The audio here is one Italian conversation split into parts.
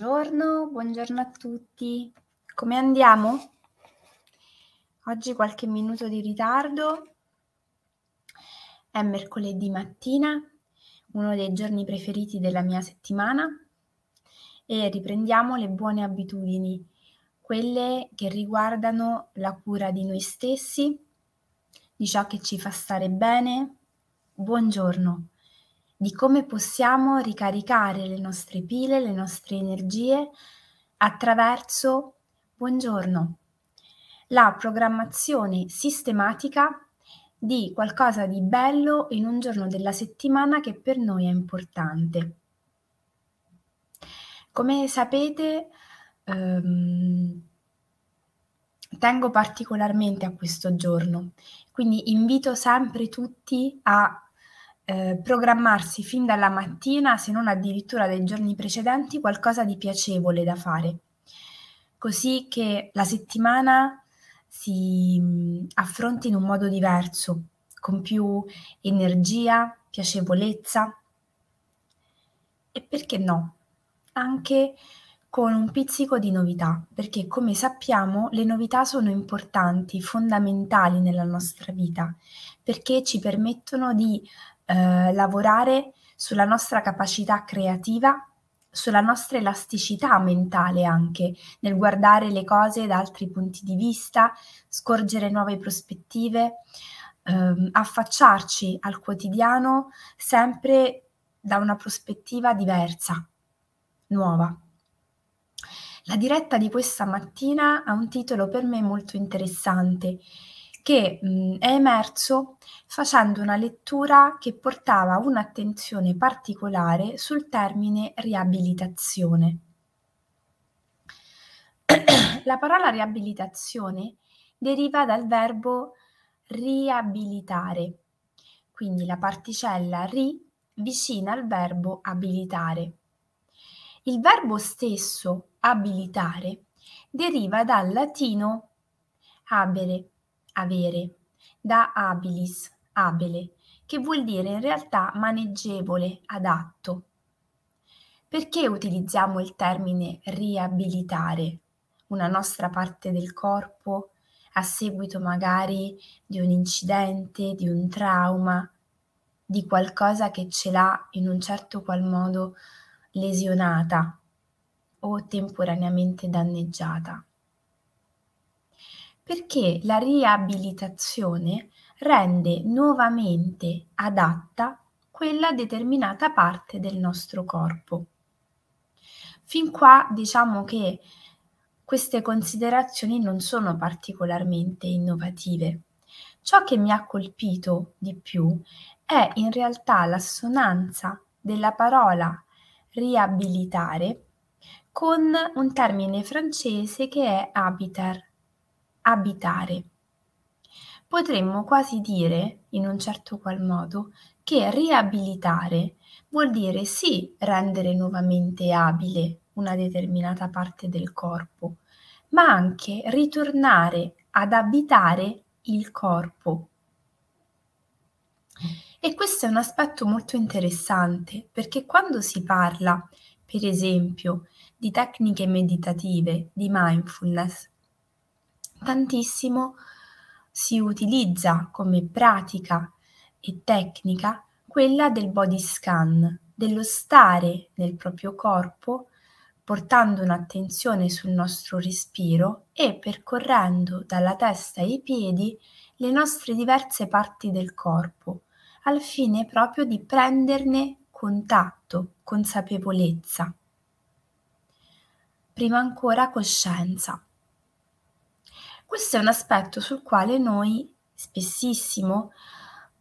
Buongiorno, buongiorno a tutti. Come andiamo? Oggi qualche minuto di ritardo. È mercoledì mattina, uno dei giorni preferiti della mia settimana e riprendiamo le buone abitudini, quelle che riguardano la cura di noi stessi, di ciò che ci fa stare bene. Buongiorno di come possiamo ricaricare le nostre pile, le nostre energie attraverso, buongiorno, la programmazione sistematica di qualcosa di bello in un giorno della settimana che per noi è importante. Come sapete, ehm, tengo particolarmente a questo giorno, quindi invito sempre tutti a eh, programmarsi fin dalla mattina, se non addirittura dai giorni precedenti, qualcosa di piacevole da fare, così che la settimana si affronti in un modo diverso, con più energia, piacevolezza. E perché no, anche con un pizzico di novità, perché come sappiamo le novità sono importanti, fondamentali nella nostra vita, perché ci permettono di eh, lavorare sulla nostra capacità creativa, sulla nostra elasticità mentale anche, nel guardare le cose da altri punti di vista, scorgere nuove prospettive, ehm, affacciarci al quotidiano sempre da una prospettiva diversa, nuova. La diretta di questa mattina ha un titolo per me molto interessante che mh, è emerso facendo una lettura che portava un'attenzione particolare sul termine riabilitazione. La parola riabilitazione deriva dal verbo riabilitare, quindi la particella ri vicina al verbo abilitare. Il verbo stesso abilitare deriva dal latino abere, avere, da abilis, abile, che vuol dire in realtà maneggevole, adatto. Perché utilizziamo il termine riabilitare una nostra parte del corpo a seguito magari di un incidente, di un trauma, di qualcosa che ce l'ha in un certo qual modo lesionata o temporaneamente danneggiata? Perché la riabilitazione rende nuovamente adatta quella determinata parte del nostro corpo. Fin qua diciamo che queste considerazioni non sono particolarmente innovative. Ciò che mi ha colpito di più è in realtà l'assonanza della parola riabilitare con un termine francese che è habiter, abitare. Potremmo quasi dire, in un certo qual modo, che riabilitare vuol dire sì rendere nuovamente abile una determinata parte del corpo, ma anche ritornare ad abitare il corpo. E questo è un aspetto molto interessante perché quando si parla, per esempio, di tecniche meditative, di mindfulness, tantissimo si utilizza come pratica e tecnica quella del body scan, dello stare nel proprio corpo portando un'attenzione sul nostro respiro e percorrendo dalla testa ai piedi le nostre diverse parti del corpo, al fine proprio di prenderne contatto, consapevolezza. Prima ancora coscienza. Questo è un aspetto sul quale noi spessissimo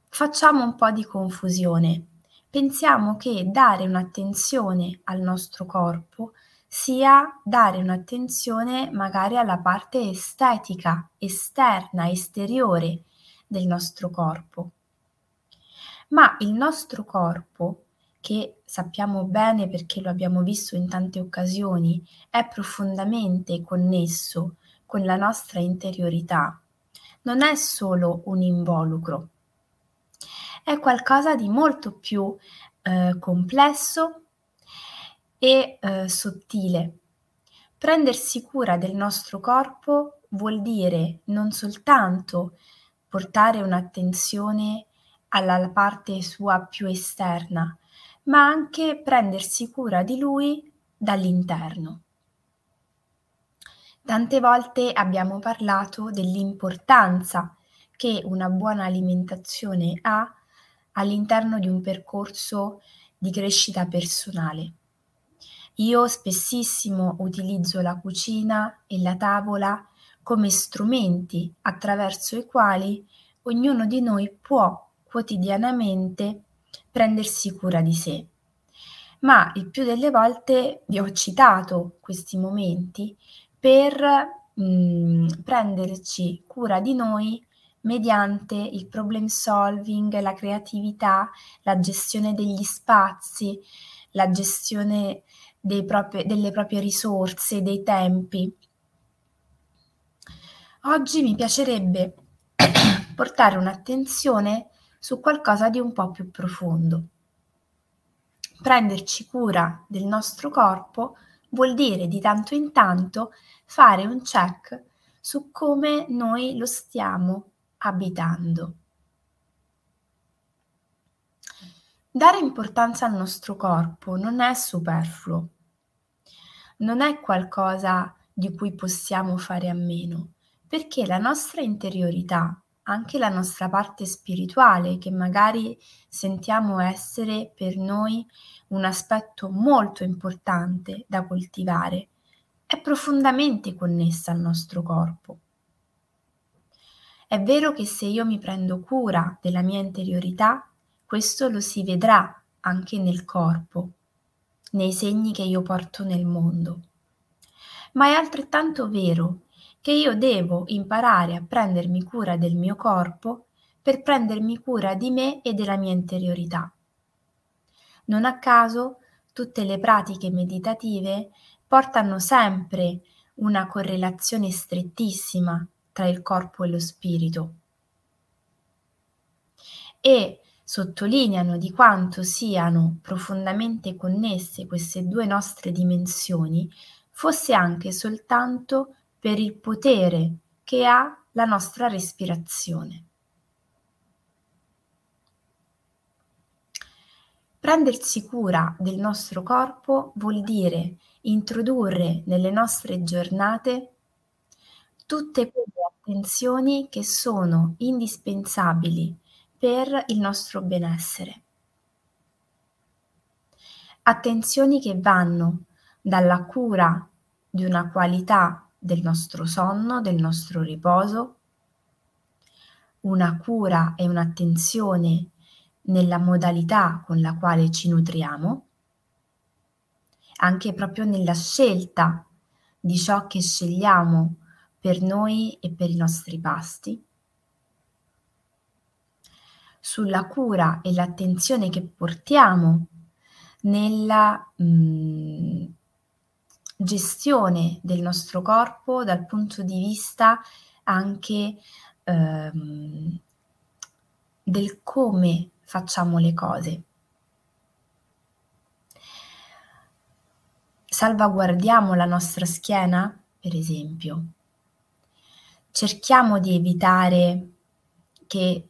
facciamo un po' di confusione. Pensiamo che dare un'attenzione al nostro corpo sia dare un'attenzione magari alla parte estetica, esterna, esteriore del nostro corpo. Ma il nostro corpo, che sappiamo bene perché lo abbiamo visto in tante occasioni, è profondamente connesso con la nostra interiorità non è solo un involucro, è qualcosa di molto più eh, complesso e eh, sottile. Prendersi cura del nostro corpo vuol dire non soltanto portare un'attenzione alla parte sua più esterna, ma anche prendersi cura di lui dall'interno. Tante volte abbiamo parlato dell'importanza che una buona alimentazione ha all'interno di un percorso di crescita personale. Io spessissimo utilizzo la cucina e la tavola come strumenti attraverso i quali ognuno di noi può quotidianamente prendersi cura di sé. Ma il più delle volte vi ho citato questi momenti per mh, mm, prenderci cura di noi mediante il problem solving, la creatività, la gestione degli spazi, la gestione propri, delle proprie risorse, dei tempi. Oggi mi piacerebbe portare un'attenzione su qualcosa di un po' più profondo. Prenderci cura del nostro corpo vuol dire di tanto in tanto fare un check su come noi lo stiamo abitando. Dare importanza al nostro corpo non è superfluo, non è qualcosa di cui possiamo fare a meno, perché la nostra interiorità, anche la nostra parte spirituale, che magari sentiamo essere per noi un aspetto molto importante da coltivare, è profondamente connessa al nostro corpo. È vero che se io mi prendo cura della mia interiorità, questo lo si vedrà anche nel corpo, nei segni che io porto nel mondo. Ma è altrettanto vero che io devo imparare a prendermi cura del mio corpo per prendermi cura di me e della mia interiorità. Non a caso tutte le pratiche meditative portano sempre una correlazione strettissima tra il corpo e lo spirito e sottolineano di quanto siano profondamente connesse queste due nostre dimensioni, fosse anche soltanto per il potere che ha la nostra respirazione. Prendersi cura del nostro corpo vuol dire introdurre nelle nostre giornate tutte quelle attenzioni che sono indispensabili per il nostro benessere. Attenzioni che vanno dalla cura di una qualità del nostro sonno, del nostro riposo, una cura e un'attenzione nella modalità con la quale ci nutriamo, anche proprio nella scelta di ciò che scegliamo per noi e per i nostri pasti, sulla cura e l'attenzione che portiamo nella mh, mm, gestione del nostro corpo dal punto di vista anche ehm, del come facciamo le cose. Salvaguardiamo la nostra schiena, per esempio cerchiamo di evitare che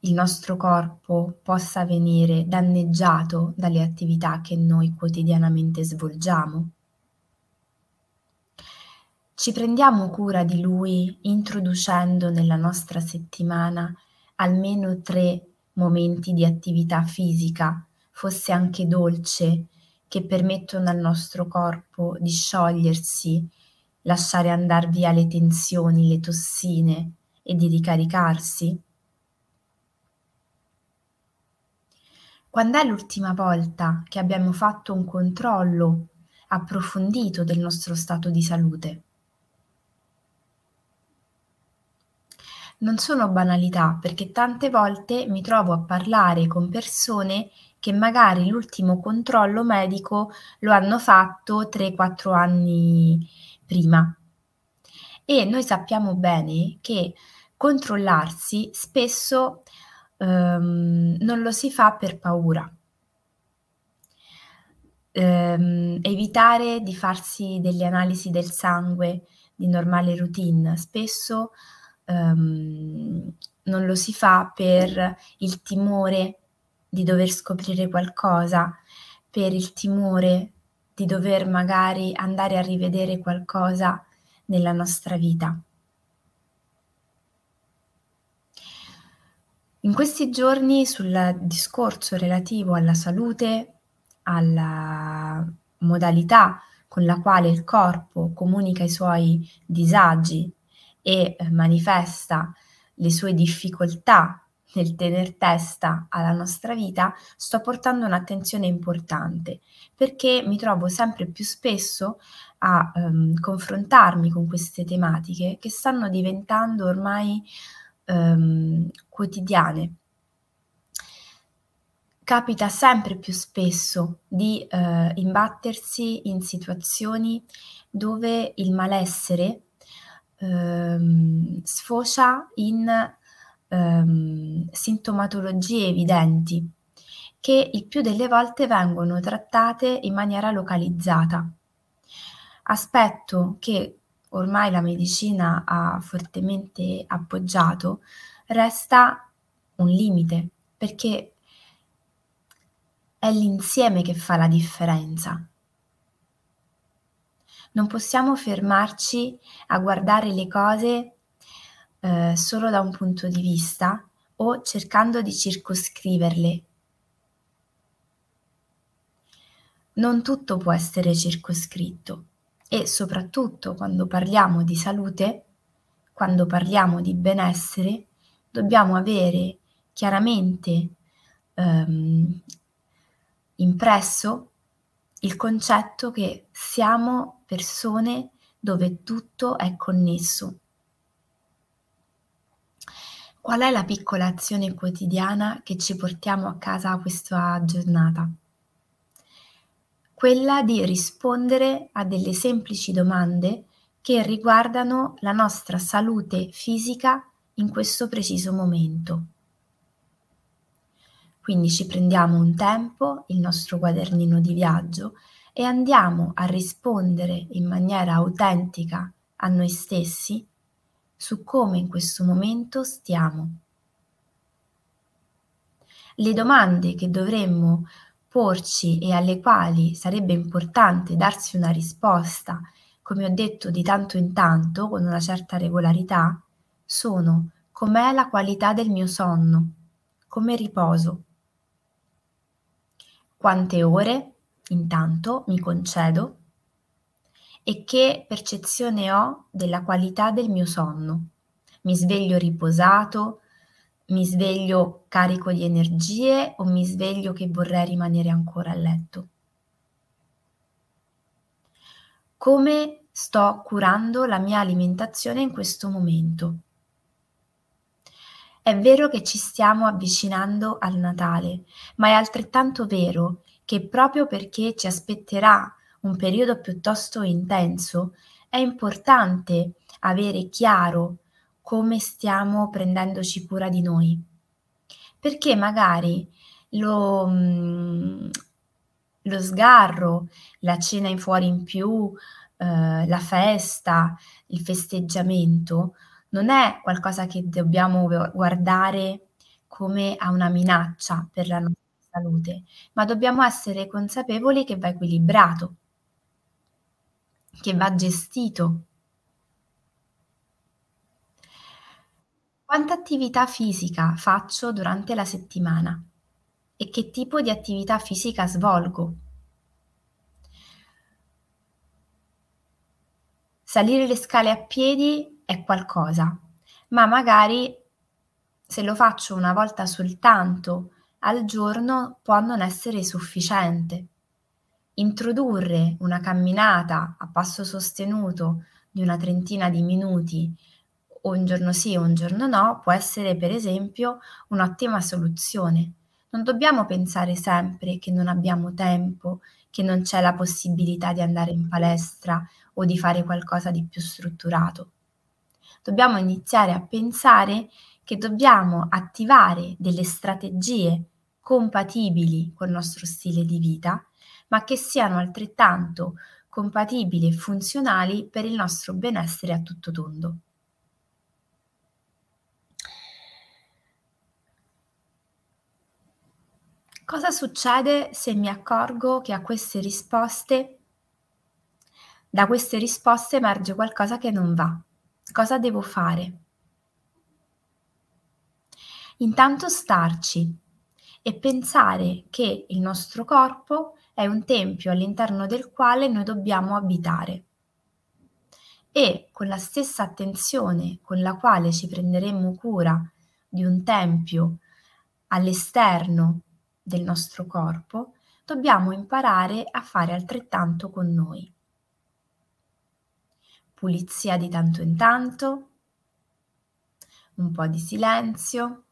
il nostro corpo possa venire danneggiato dalle attività che noi quotidianamente svolgiamo. Ci prendiamo cura di lui introducendo nella nostra settimana almeno tre momenti di attività fisica, fosse anche dolce, che permettono al nostro corpo di sciogliersi lasciare andar via le tensioni, le tossine e di ricaricarsi? Quando è l'ultima volta che abbiamo fatto un controllo approfondito del nostro stato di salute? Non sono banalità perché tante volte mi trovo a parlare con persone che magari l'ultimo controllo medico lo hanno fatto 3-4 anni prima. E noi sappiamo bene che controllarsi spesso ehm, non lo si fa per paura. ehm, evitare di farsi delle analisi del sangue di normale routine. Spesso, ehm, non lo si fa per il timore di dover scoprire qualcosa, per il timore di dover magari andare a rivedere qualcosa nella nostra vita. In questi giorni sul discorso relativo alla salute, alla modalità con la quale il corpo comunica i suoi disagi e eh, manifesta le sue difficoltà nel tener testa alla nostra vita, sto portando un'attenzione importante perché mi trovo sempre più spesso a um, confrontarmi con queste tematiche che stanno diventando ormai um, quotidiane. Capita sempre più spesso di uh, imbattersi in situazioni dove il malessere um, sfocia in ehm, sintomatologie evidenti che il più delle volte vengono trattate in maniera localizzata. Aspetto che ormai la medicina ha fortemente appoggiato, resta un limite perché è l'insieme che fa la differenza. Non possiamo fermarci a guardare le cose eh, solo da un punto di vista o cercando di circoscriverle. Non tutto può essere circoscritto e soprattutto quando parliamo di salute, quando parliamo di benessere, dobbiamo avere chiaramente ehm, impresso il concetto che siamo persone dove tutto è connesso Qual è la piccola azione quotidiana che ci portiamo a casa questa giornata? Quella di rispondere a delle semplici domande che riguardano la nostra salute fisica in questo preciso momento. Quindi ci prendiamo un tempo, il nostro quadernino di viaggio e andiamo a rispondere in maniera autentica a noi stessi su come in questo momento stiamo. Le domande che dovremmo porci e alle quali sarebbe importante darsi una risposta, come ho detto di tanto in tanto, con una certa regolarità, sono com'è la qualità del mio sonno, come riposo, quante ore intanto mi concedo e che percezione ho della qualità del mio sonno. Mi sveglio riposato, mi sveglio carico di energie o mi sveglio che vorrei rimanere ancora a letto. Come sto curando la mia alimentazione in questo momento? È vero che ci stiamo avvicinando al Natale, ma è altrettanto vero che proprio perché ci aspetterà un periodo piuttosto intenso, è importante avere chiaro come stiamo prendendoci cura di noi. Perché magari lo, mm, lo sgarro, la cena in fuori in più, eh, la festa, il festeggiamento, non è qualcosa che dobbiamo guardare come a una minaccia per la nostra salute, ma dobbiamo essere consapevoli che va equilibrato che va gestito. Quanta attività fisica faccio durante la settimana e che tipo di attività fisica svolgo? Salire le scale a piedi è qualcosa, ma magari se lo faccio una volta soltanto al giorno può non essere sufficiente. Introdurre una camminata a passo sostenuto di una trentina di minuti un giorno sì o un giorno no può essere per esempio un'ottima soluzione. Non dobbiamo pensare sempre che non abbiamo tempo, che non c'è la possibilità di andare in palestra o di fare qualcosa di più strutturato. Dobbiamo iniziare a pensare che dobbiamo attivare delle strategie compatibili col nostro stile di vita ma che siano altrettanto compatibili e funzionali per il nostro benessere a tutto tondo. Cosa succede se mi accorgo che a queste risposte, da queste risposte emerge qualcosa che non va? Cosa devo fare? Intanto starci e pensare che il nostro corpo è un tempio all'interno del quale noi dobbiamo abitare. E con la stessa attenzione con la quale ci prenderemo cura di un tempio all'esterno del nostro corpo, dobbiamo imparare a fare altrettanto con noi. Pulizia di tanto in tanto, un po' di silenzio.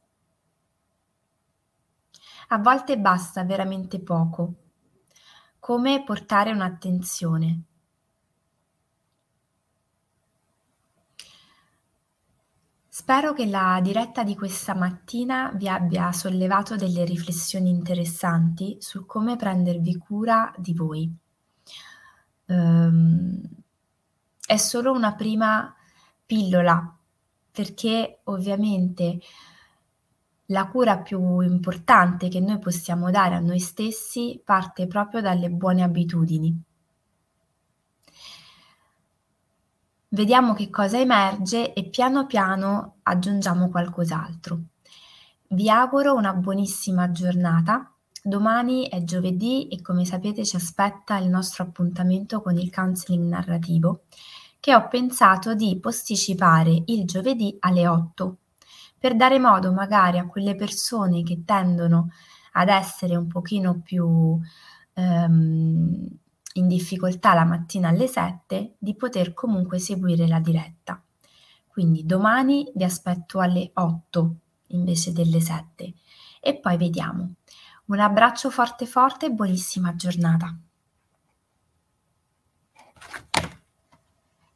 A volte basta veramente poco, come portare un'attenzione Spero che la diretta di questa mattina vi abbia sollevato delle riflessioni interessanti su come prendervi cura di voi. Um, è solo una prima pillola perché ovviamente la cura più importante che noi possiamo dare a noi stessi parte proprio dalle buone abitudini. Vediamo che cosa emerge e piano piano aggiungiamo qualcos'altro. Vi auguro una buonissima giornata. Domani è giovedì e come sapete ci aspetta il nostro appuntamento con il counseling narrativo che ho pensato di posticipare il giovedì alle 8 per dare modo magari a quelle persone che tendono ad essere un pochino più ehm, in difficoltà la mattina alle 7 di poter comunque seguire la diretta. Quindi domani vi aspetto alle 8 invece delle 7 e poi vediamo. Un abbraccio forte forte e buonissima giornata.